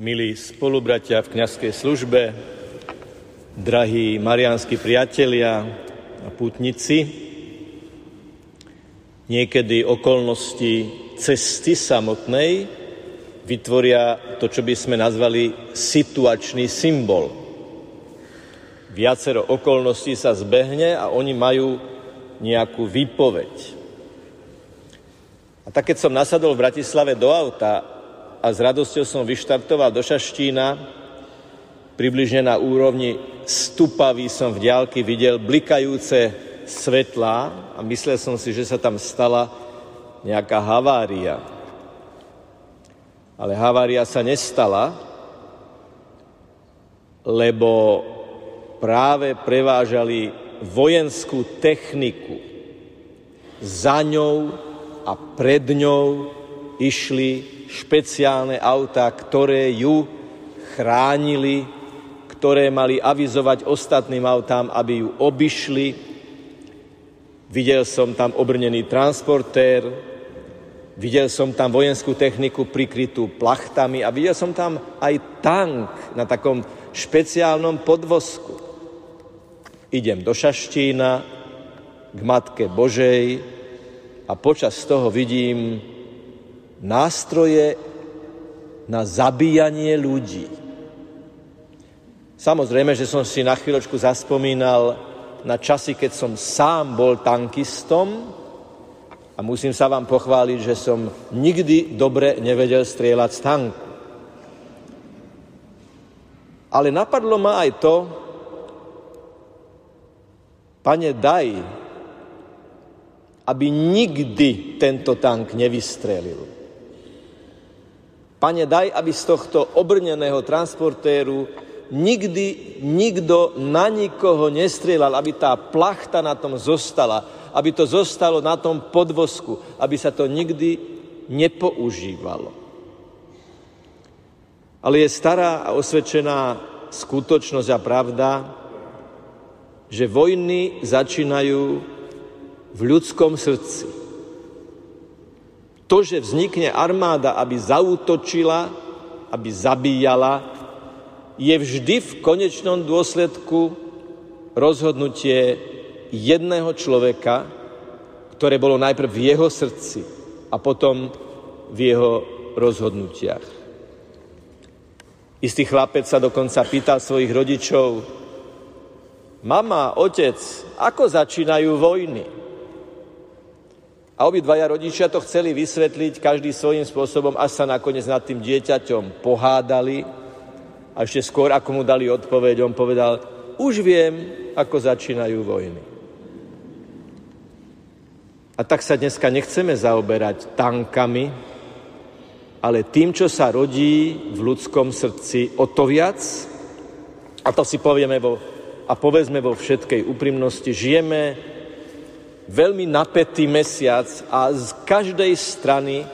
Milí spolubratia v kniazkej službe, drahí marianskí priatelia a pútnici, niekedy okolnosti cesty samotnej vytvoria to, čo by sme nazvali situačný symbol. Viacero okolností sa zbehne a oni majú nejakú výpoveď. A tak keď som nasadol v Bratislave do auta a s radosťou som vyštartoval do Šaštína, približne na úrovni stupavý som v diálky videl blikajúce svetlá a myslel som si, že sa tam stala nejaká havária. Ale havária sa nestala, lebo práve prevážali vojenskú techniku. Za ňou a pred ňou išli špeciálne autá, ktoré ju chránili, ktoré mali avizovať ostatným autám, aby ju obišli. Videl som tam obrnený transportér, videl som tam vojenskú techniku prikrytú plachtami a videl som tam aj tank na takom špeciálnom podvozku. Idem do Šaštína, k Matke Božej a počas toho vidím nástroje na zabíjanie ľudí. Samozrejme, že som si na chvíľočku zaspomínal na časy, keď som sám bol tankistom a musím sa vám pochváliť, že som nikdy dobre nevedel strieľať z tanku. Ale napadlo ma aj to, pane, daj, aby nikdy tento tank nevystrelil. Pane, daj, aby z tohto obrneného transportéru nikdy nikto na nikoho nestrieľal, aby tá plachta na tom zostala, aby to zostalo na tom podvozku, aby sa to nikdy nepoužívalo. Ale je stará a osvedčená skutočnosť a pravda, že vojny začínajú v ľudskom srdci to, že vznikne armáda, aby zautočila, aby zabíjala, je vždy v konečnom dôsledku rozhodnutie jedného človeka, ktoré bolo najprv v jeho srdci a potom v jeho rozhodnutiach. Istý chlapec sa dokonca pýtal svojich rodičov, mama, otec, ako začínajú vojny? A obidvaja rodičia to chceli vysvetliť každý svojím spôsobom, až sa nakoniec nad tým dieťaťom pohádali. A ešte skôr, ako mu dali odpoveď, on povedal, už viem, ako začínajú vojny. A tak sa dneska nechceme zaoberať tankami, ale tým, čo sa rodí v ľudskom srdci o to viac, a to si povieme vo, a povedzme vo všetkej úprimnosti, žijeme veľmi napätý mesiac a z každej strany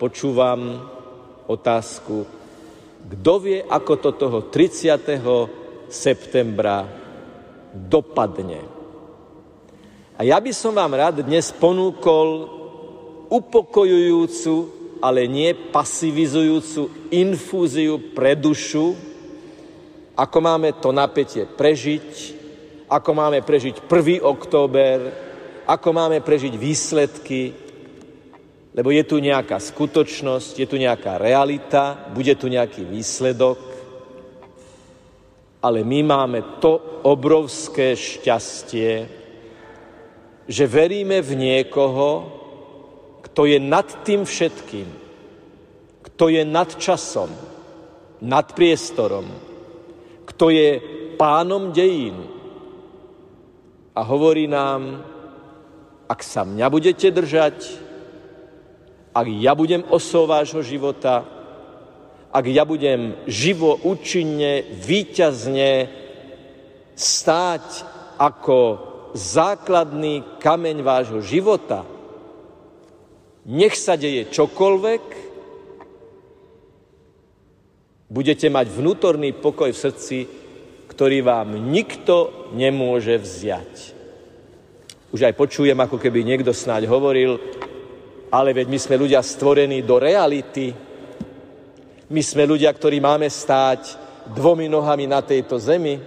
počúvam otázku, kto vie, ako to toho 30. septembra dopadne. A ja by som vám rád dnes ponúkol upokojujúcu, ale nie pasivizujúcu infúziu pre dušu, ako máme to napätie prežiť, ako máme prežiť 1. október, ako máme prežiť výsledky, lebo je tu nejaká skutočnosť, je tu nejaká realita, bude tu nejaký výsledok, ale my máme to obrovské šťastie, že veríme v niekoho, kto je nad tým všetkým, kto je nad časom, nad priestorom, kto je pánom dejín. A hovorí nám, ak sa mňa budete držať, ak ja budem osou vášho života, ak ja budem živo, účinne, výťazne stáť ako základný kameň vášho života, nech sa deje čokoľvek, budete mať vnútorný pokoj v srdci, ktorý vám nikto nemôže vziať. Už aj počujem, ako keby niekto snáď hovoril, ale veď my sme ľudia stvorení do reality. My sme ľudia, ktorí máme stáť dvomi nohami na tejto zemi.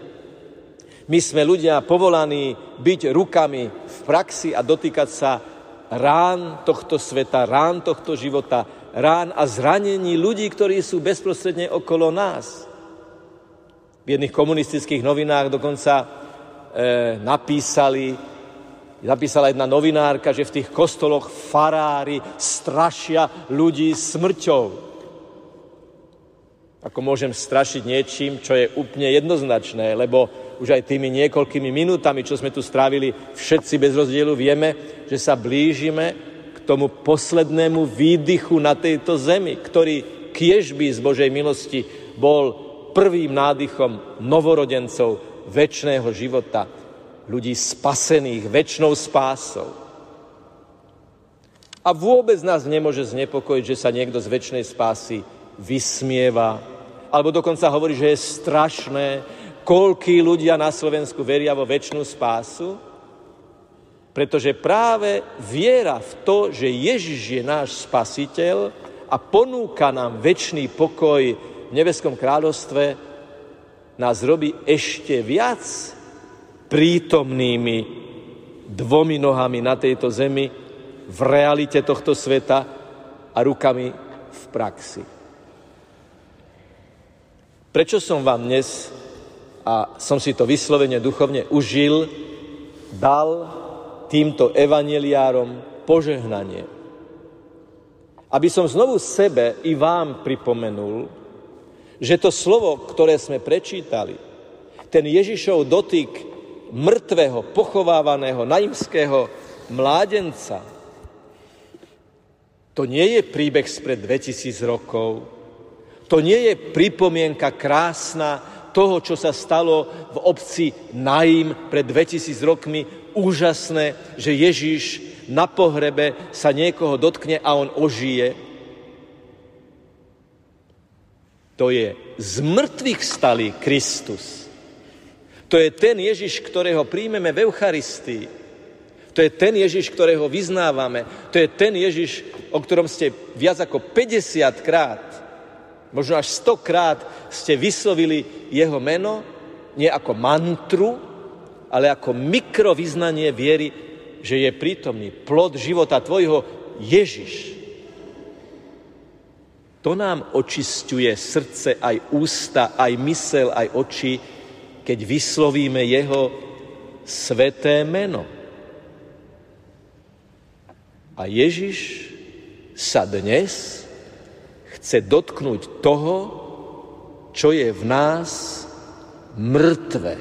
My sme ľudia povolaní byť rukami v praxi a dotýkať sa rán tohto sveta, rán tohto života, rán a zranení ľudí, ktorí sú bezprostredne okolo nás. V jedných komunistických novinách dokonca e, napísali, napísala jedna novinárka, že v tých kostoloch farári strašia ľudí smrťou. Ako môžem strašiť niečím, čo je úplne jednoznačné, lebo už aj tými niekoľkými minútami, čo sme tu strávili, všetci bez rozdielu vieme, že sa blížime k tomu poslednému výdychu na tejto zemi, ktorý kiežby z Božej milosti bol prvým nádychom novorodencov väčšného života, ľudí spasených väčšnou spásou. A vôbec nás nemôže znepokojiť, že sa niekto z väčšnej spásy vysmieva, alebo dokonca hovorí, že je strašné, koľkí ľudia na Slovensku veria vo väčšnú spásu, pretože práve viera v to, že Ježiš je náš spasiteľ a ponúka nám väčší pokoj v nebeskom kráľovstve, nás robí ešte viac prítomnými dvomi nohami na tejto zemi, v realite tohto sveta a rukami v praxi. Prečo som vám dnes, a som si to vyslovene duchovne užil, dal týmto evaneliárom požehnanie? Aby som znovu sebe i vám pripomenul, že to slovo, ktoré sme prečítali, ten Ježišov dotyk mŕtvého, pochovávaného, naimského mládenca, to nie je príbeh spred 2000 rokov, to nie je pripomienka krásna toho, čo sa stalo v obci Naim pred 2000 rokmi. Úžasné, že Ježíš na pohrebe sa niekoho dotkne a on ožije. To je z mŕtvych stalý Kristus. To je ten Ježiš, ktorého príjmeme v Eucharistii. To je ten Ježiš, ktorého vyznávame. To je ten Ježiš, o ktorom ste viac ako 50 krát Možno až stokrát ste vyslovili jeho meno, nie ako mantru, ale ako mikrovyznanie viery, že je prítomný plod života tvojho Ježiš. To nám očistuje srdce, aj ústa, aj mysel, aj oči, keď vyslovíme jeho sveté meno. A Ježiš sa dnes chce dotknúť toho, čo je v nás mŕtve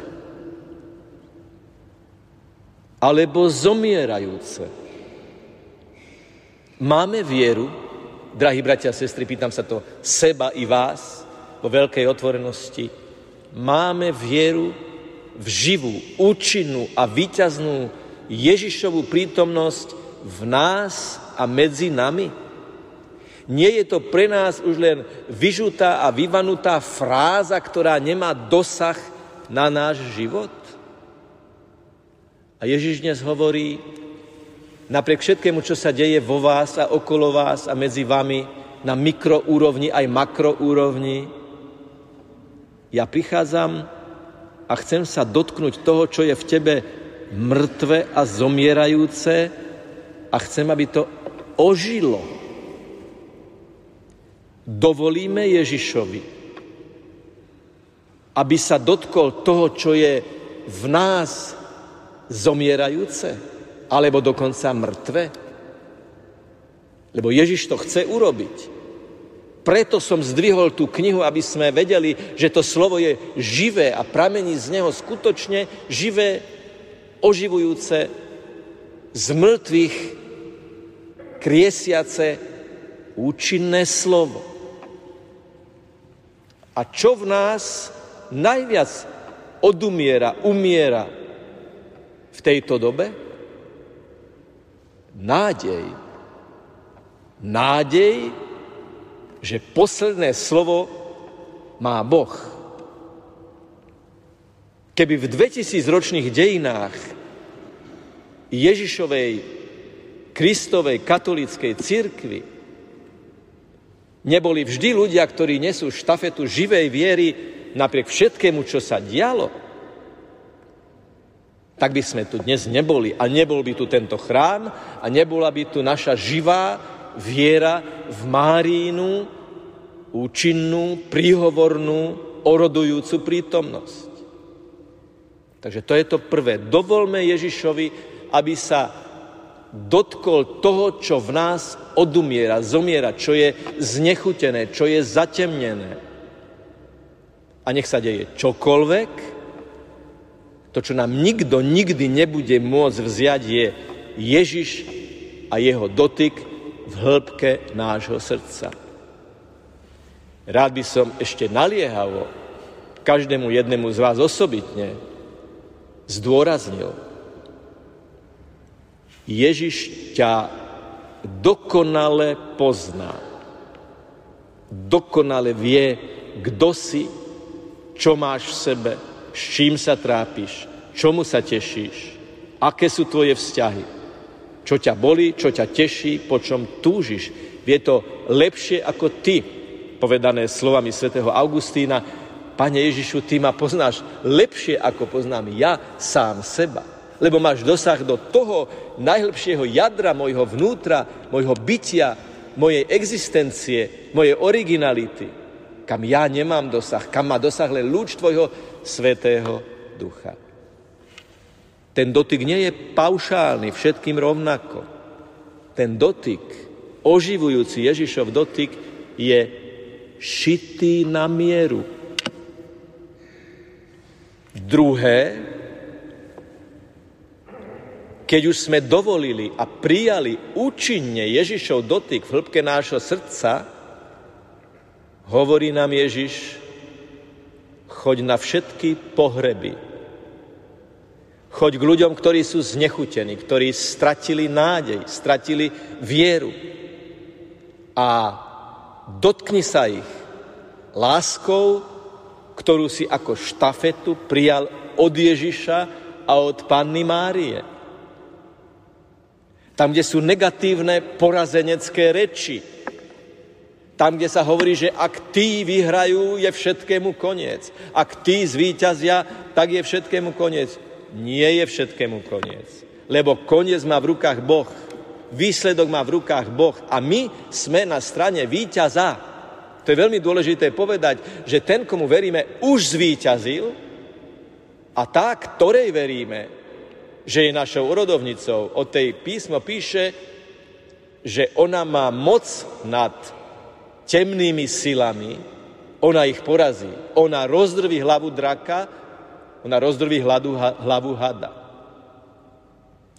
alebo zomierajúce. Máme vieru, drahí bratia a sestry, pýtam sa to seba i vás po veľkej otvorenosti, máme vieru v živú, účinnú a výťaznú Ježišovú prítomnosť v nás a medzi nami? Nie je to pre nás už len vyžutá a vyvanutá fráza, ktorá nemá dosah na náš život? A Ježiš dnes hovorí, napriek všetkému, čo sa deje vo vás a okolo vás a medzi vami, na mikroúrovni aj makroúrovni, ja prichádzam a chcem sa dotknúť toho, čo je v tebe mŕtve a zomierajúce a chcem, aby to ožilo dovolíme Ježišovi, aby sa dotkol toho, čo je v nás zomierajúce, alebo dokonca mŕtve? Lebo Ježiš to chce urobiť. Preto som zdvihol tú knihu, aby sme vedeli, že to slovo je živé a pramení z neho skutočne živé, oživujúce, z mŕtvych kriesiace, účinné slovo. A čo v nás najviac odumiera, umiera v tejto dobe? Nádej. Nádej, že posledné slovo má Boh. Keby v 2000 ročných dejinách Ježišovej, Kristovej, katolíckej cirkvi neboli vždy ľudia, ktorí nesú štafetu živej viery napriek všetkému, čo sa dialo, tak by sme tu dnes neboli. A nebol by tu tento chrám a nebola by tu naša živá viera v Márínu, účinnú, príhovornú, orodujúcu prítomnosť. Takže to je to prvé. Dovolme Ježišovi, aby sa dotkol toho, čo v nás odumiera, zomiera, čo je znechutené, čo je zatemnené. A nech sa deje čokoľvek, to, čo nám nikto nikdy nebude môcť vziať, je Ježiš a jeho dotyk v hĺbke nášho srdca. Rád by som ešte naliehavo každému jednému z vás osobitne zdôraznil. Ježiš ťa dokonale pozná. Dokonale vie, kto si, čo máš v sebe, s čím sa trápiš, čomu sa tešíš, aké sú tvoje vzťahy, čo ťa boli, čo ťa teší, po čom túžiš. Vie to lepšie ako ty, povedané slovami svätého Augustína, Pane Ježišu, ty ma poznáš lepšie, ako poznám ja sám seba. Lebo máš dosah do toho najhlbšieho jadra mojho vnútra, mojho bytia, mojej existencie, mojej originality, kam ja nemám dosah, kam má dosah len lúč tvojho Svetého Ducha. Ten dotyk nie je paušálny, všetkým rovnako. Ten dotyk, oživujúci Ježišov dotyk, je šitý na mieru. Druhé, keď už sme dovolili a prijali účinne Ježišov dotyk v hĺbke nášho srdca, hovorí nám Ježiš, choď na všetky pohreby. Choď k ľuďom, ktorí sú znechutení, ktorí stratili nádej, stratili vieru. A dotkni sa ich láskou, ktorú si ako štafetu prijal od Ježiša a od Panny Márie. Tam, kde sú negatívne porazenecké reči, tam, kde sa hovorí, že ak tí vyhrajú, je všetkému koniec. Ak tí zvíťazia, tak je všetkému koniec. Nie je všetkému koniec. Lebo koniec má v rukách Boh. Výsledok má v rukách Boh. A my sme na strane víťaza. To je veľmi dôležité povedať, že ten, komu veríme, už zvíťazil a tá, ktorej veríme, že je našou urodovnicou, od tej písmo píše, že ona má moc nad temnými silami, ona ich porazí. Ona rozdrví hlavu draka, ona rozdrví hlavu, hlavu hada.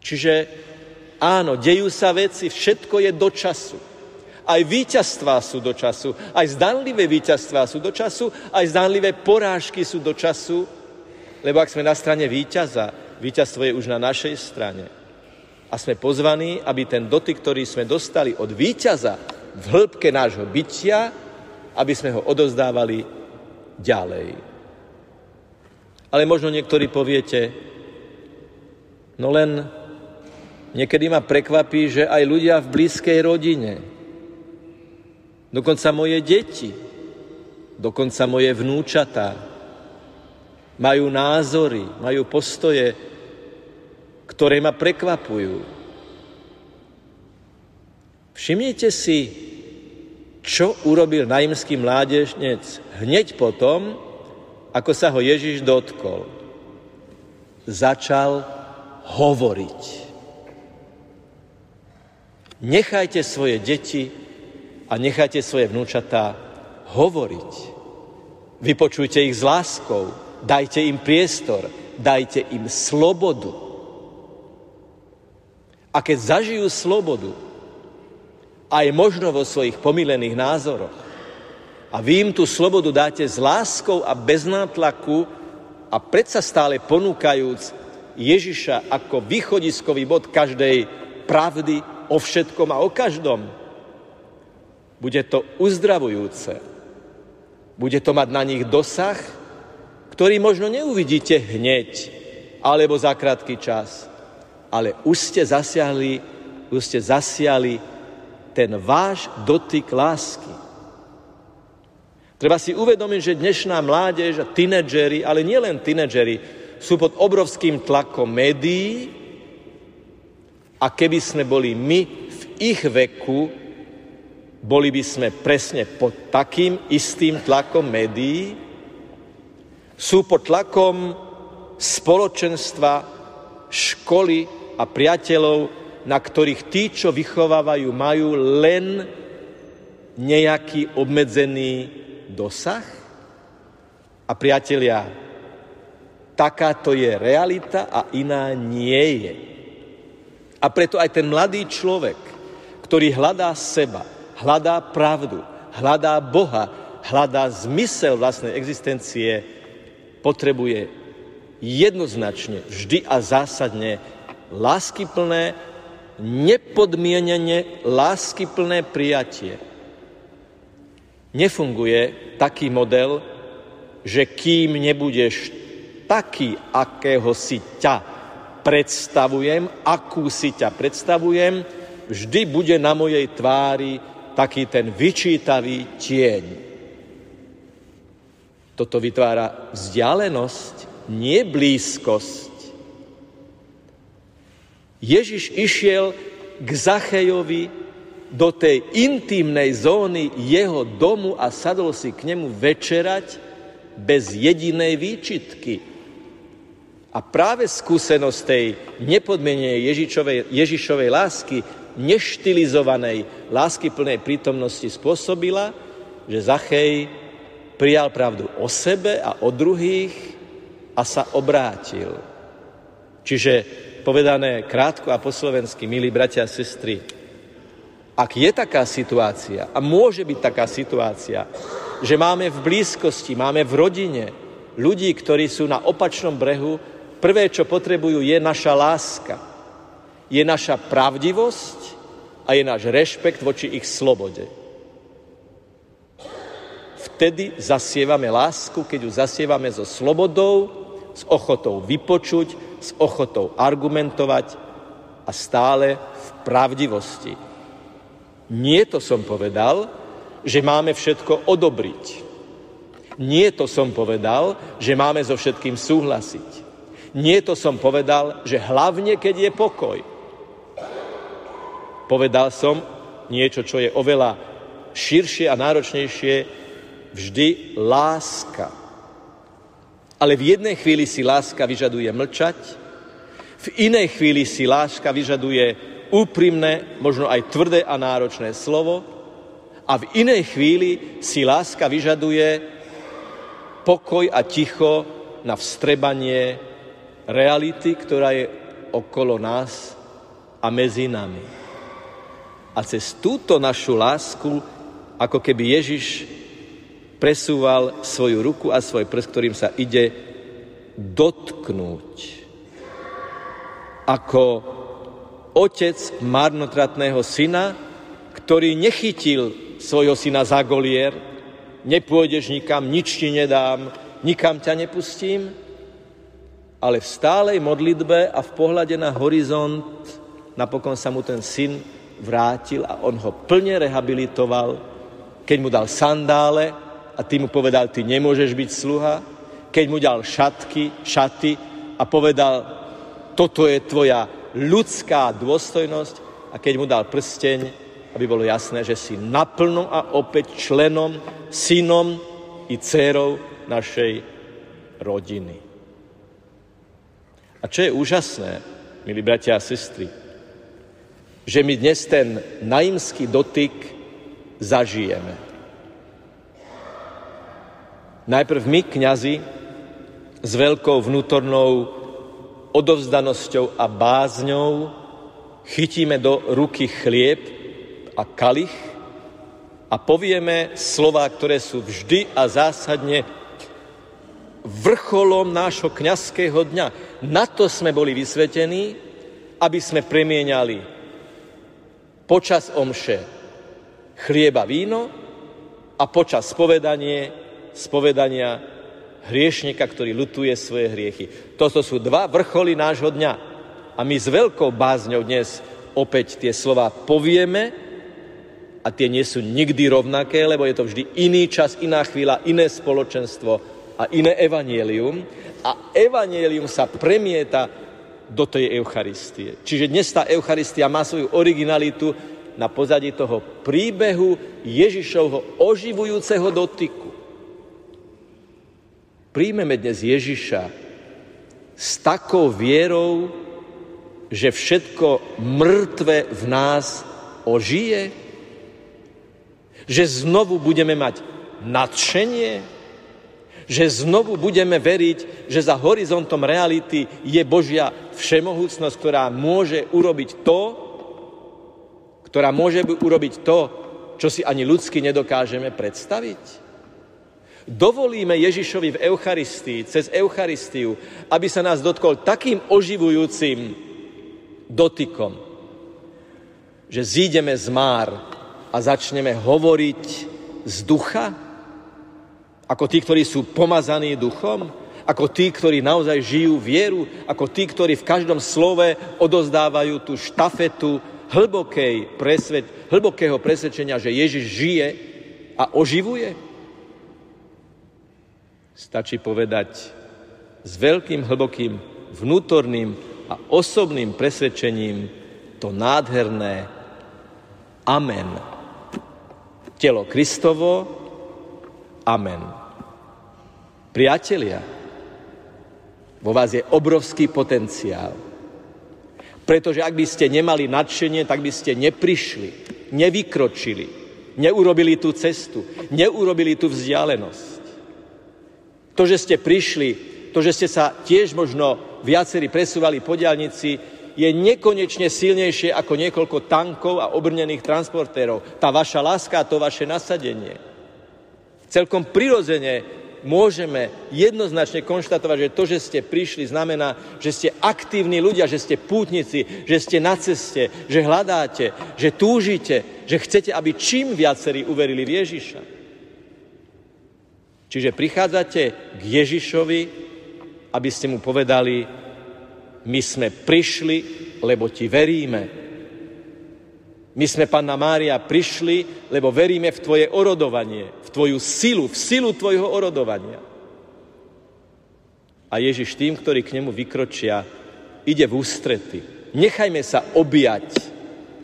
Čiže áno, dejú sa veci, všetko je do času. Aj víťazstvá sú do času, aj zdanlivé víťazstvá sú do času, aj zdanlivé porážky sú do času, lebo ak sme na strane víťaza, víťazstvo je už na našej strane. A sme pozvaní, aby ten dotyk, ktorý sme dostali od víťaza, v hĺbke nášho bytia, aby sme ho odozdávali ďalej. Ale možno niektorí poviete, no len niekedy ma prekvapí, že aj ľudia v blízkej rodine, dokonca moje deti, dokonca moje vnúčatá, majú názory, majú postoje, ktoré ma prekvapujú. Všimnite si, čo urobil naimský mládežnec hneď potom, ako sa ho Ježiš dotkol? Začal hovoriť. Nechajte svoje deti a nechajte svoje vnúčatá hovoriť. Vypočujte ich s láskou, dajte im priestor, dajte im slobodu. A keď zažijú slobodu, aj možno vo svojich pomilených názoroch. A vy im tú slobodu dáte s láskou a bez nátlaku a predsa stále ponúkajúc Ježiša ako východiskový bod každej pravdy o všetkom a o každom. Bude to uzdravujúce. Bude to mať na nich dosah, ktorý možno neuvidíte hneď alebo za krátky čas. Ale už ste zasiahli, už ste zasiali ten váš dotyk lásky. Treba si uvedomiť, že dnešná mládež a tínedžeri, ale nielen tínedžeri, sú pod obrovským tlakom médií. A keby sme boli my v ich veku, boli by sme presne pod takým istým tlakom médií, sú pod tlakom spoločenstva, školy a priateľov, na ktorých tí, čo vychovávajú, majú len nejaký obmedzený dosah? A priatelia, takáto je realita a iná nie je. A preto aj ten mladý človek, ktorý hľadá seba, hľadá pravdu, hľadá Boha, hľadá zmysel vlastnej existencie, potrebuje jednoznačne, vždy a zásadne láskyplné, nepodmienene láskyplné prijatie nefunguje taký model, že kým nebudeš taký, akého si ťa predstavujem, akú si ťa predstavujem, vždy bude na mojej tvári taký ten vyčítavý tieň. Toto vytvára vzdialenosť, nie blízkosť. Ježiš išiel k Zachejovi do tej intimnej zóny jeho domu a sadol si k nemu večerať bez jedinej výčitky. A práve skúsenosť tej nepodmenenej Ježišovej, Ježišovej lásky, neštilizovanej lásky plnej prítomnosti spôsobila, že Zachej prijal pravdu o sebe a o druhých a sa obrátil. Čiže povedané krátko a po slovensky, milí bratia a sestry, ak je taká situácia, a môže byť taká situácia, že máme v blízkosti, máme v rodine ľudí, ktorí sú na opačnom brehu, prvé, čo potrebujú, je naša láska. Je naša pravdivosť a je náš rešpekt voči ich slobode. Vtedy zasievame lásku, keď ju zasievame so slobodou, s ochotou vypočuť, s ochotou argumentovať a stále v pravdivosti nie to som povedal, že máme všetko odobriť. Nie to som povedal, že máme so všetkým súhlasiť. Nie to som povedal, že hlavne keď je pokoj. Povedal som niečo, čo je oveľa širšie a náročnejšie, vždy láska. Ale v jednej chvíli si láska vyžaduje mlčať, v inej chvíli si láska vyžaduje úprimné, možno aj tvrdé a náročné slovo a v inej chvíli si láska vyžaduje pokoj a ticho na vstrebanie reality, ktorá je okolo nás a medzi nami. A cez túto našu lásku, ako keby Ježiš presúval svoju ruku a svoj prst, ktorým sa ide dotknúť. Ako otec marnotratného syna, ktorý nechytil svojho syna za golier, nepôjdeš nikam, nič ti nedám, nikam ťa nepustím, ale v stálej modlitbe a v pohľade na horizont napokon sa mu ten syn vrátil a on ho plne rehabilitoval, keď mu dal sandále a ty mu povedal, ty nemôžeš byť sluha, keď mu dal šatky, šaty a povedal, toto je tvoja ľudská dôstojnosť a keď mu dal prsteň, aby bolo jasné, že si naplno a opäť členom, synom i dcérou našej rodiny. A čo je úžasné, milí bratia a sestry, že my dnes ten naimský dotyk zažijeme. Najprv my, kňazi, s veľkou vnútornou odovzdanosťou a bázňou chytíme do ruky chlieb a kalich a povieme slova, ktoré sú vždy a zásadne vrcholom nášho kňazského dňa. Na to sme boli vysvetení, aby sme premieniali počas omše chlieba víno a počas spovedanie, spovedania hriešnika, ktorý lutuje svoje hriechy. Toto sú dva vrcholy nášho dňa. A my s veľkou bázňou dnes opäť tie slova povieme a tie nie sú nikdy rovnaké, lebo je to vždy iný čas, iná chvíľa, iné spoločenstvo a iné evanielium. A evanielium sa premieta do tej Eucharistie. Čiže dnes tá Eucharistia má svoju originalitu na pozadí toho príbehu Ježišovho oživujúceho dotyku. Príjmeme dnes Ježiša s takou vierou, že všetko mŕtve v nás ožije, že znovu budeme mať nadšenie, že znovu budeme veriť, že za horizontom reality je Božia všemohúcnosť, ktorá môže urobiť to, ktorá môže urobiť to, čo si ani ľudsky nedokážeme predstaviť? Dovolíme Ježišovi v Eucharistii, cez Eucharistiu, aby sa nás dotkol takým oživujúcim dotykom, že zídeme z már a začneme hovoriť z ducha? Ako tí, ktorí sú pomazaní duchom? Ako tí, ktorí naozaj žijú vieru? Ako tí, ktorí v každom slove odozdávajú tú štafetu hlbokej presvet, hlbokého presvedčenia, že Ježiš žije a oživuje? Stačí povedať s veľkým, hlbokým vnútorným a osobným presvedčením to nádherné Amen telo Kristovo. Amen. Priatelia, vo vás je obrovský potenciál. Pretože ak by ste nemali nadšenie, tak by ste neprišli, nevykročili, neurobili tú cestu, neurobili tú vzdialenosť. To, že ste prišli, to, že ste sa tiež možno viacerí presúvali po diálnici, je nekonečne silnejšie ako niekoľko tankov a obrnených transportérov. Tá vaša láska a to vaše nasadenie. Celkom prirodzene môžeme jednoznačne konštatovať, že to, že ste prišli, znamená, že ste aktívni ľudia, že ste pútnici, že ste na ceste, že hľadáte, že túžite, že chcete, aby čím viacerí uverili v Ježiša. Čiže prichádzate k Ježišovi, aby ste mu povedali, my sme prišli, lebo ti veríme. My sme, Panna Mária, prišli, lebo veríme v tvoje orodovanie, v tvoju silu, v silu tvojho orodovania. A Ježiš tým, ktorí k nemu vykročia, ide v ústrety. Nechajme sa objať,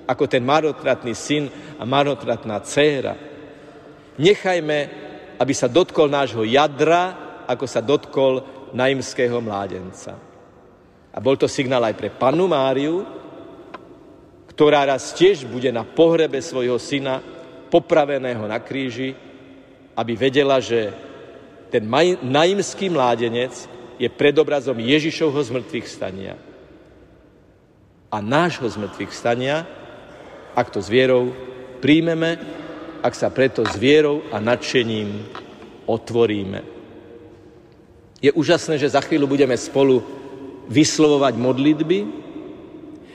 ako ten marotratný syn a marotratná dcéra. Nechajme, aby sa dotkol nášho jadra, ako sa dotkol naimského mládenca. A bol to signál aj pre pannu Máriu, ktorá raz tiež bude na pohrebe svojho syna popraveného na kríži, aby vedela, že ten naimský mládenec je predobrazom Ježišovho zmrtvých stania. A nášho zmrtvých stania, ak to s vierou príjmeme, ak sa preto s vierou a nadšením otvoríme. Je úžasné, že za chvíľu budeme spolu vyslovovať modlitby.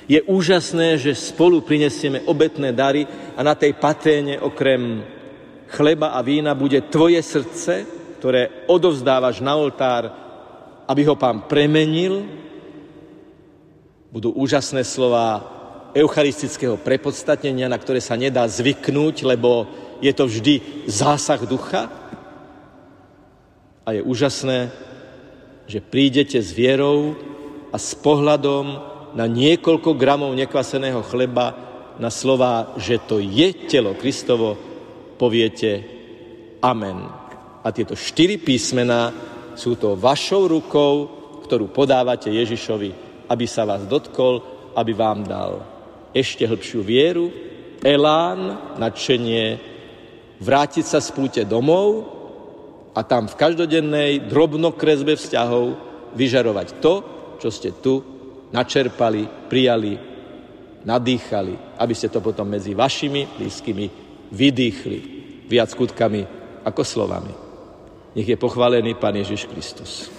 Je úžasné, že spolu prinesieme obetné dary a na tej paténe okrem chleba a vína bude tvoje srdce, ktoré odovzdávaš na oltár, aby ho pán premenil. Budú úžasné slova eucharistického prepodstatnenia, na ktoré sa nedá zvyknúť, lebo je to vždy zásah ducha. A je úžasné, že prídete s vierou, a s pohľadom na niekoľko gramov nekvaseného chleba na slova, že to je telo Kristovo, poviete Amen. A tieto štyri písmená sú to vašou rukou, ktorú podávate Ježišovi, aby sa vás dotkol, aby vám dal ešte hĺbšiu vieru, elán, nadšenie, vrátiť sa z púte domov a tam v každodennej drobnokresbe vzťahov vyžarovať to, čo ste tu načerpali, prijali, nadýchali, aby ste to potom medzi vašimi blízkymi vydýchli viac skutkami ako slovami. Nech je pochválený Pán Ježiš Kristus.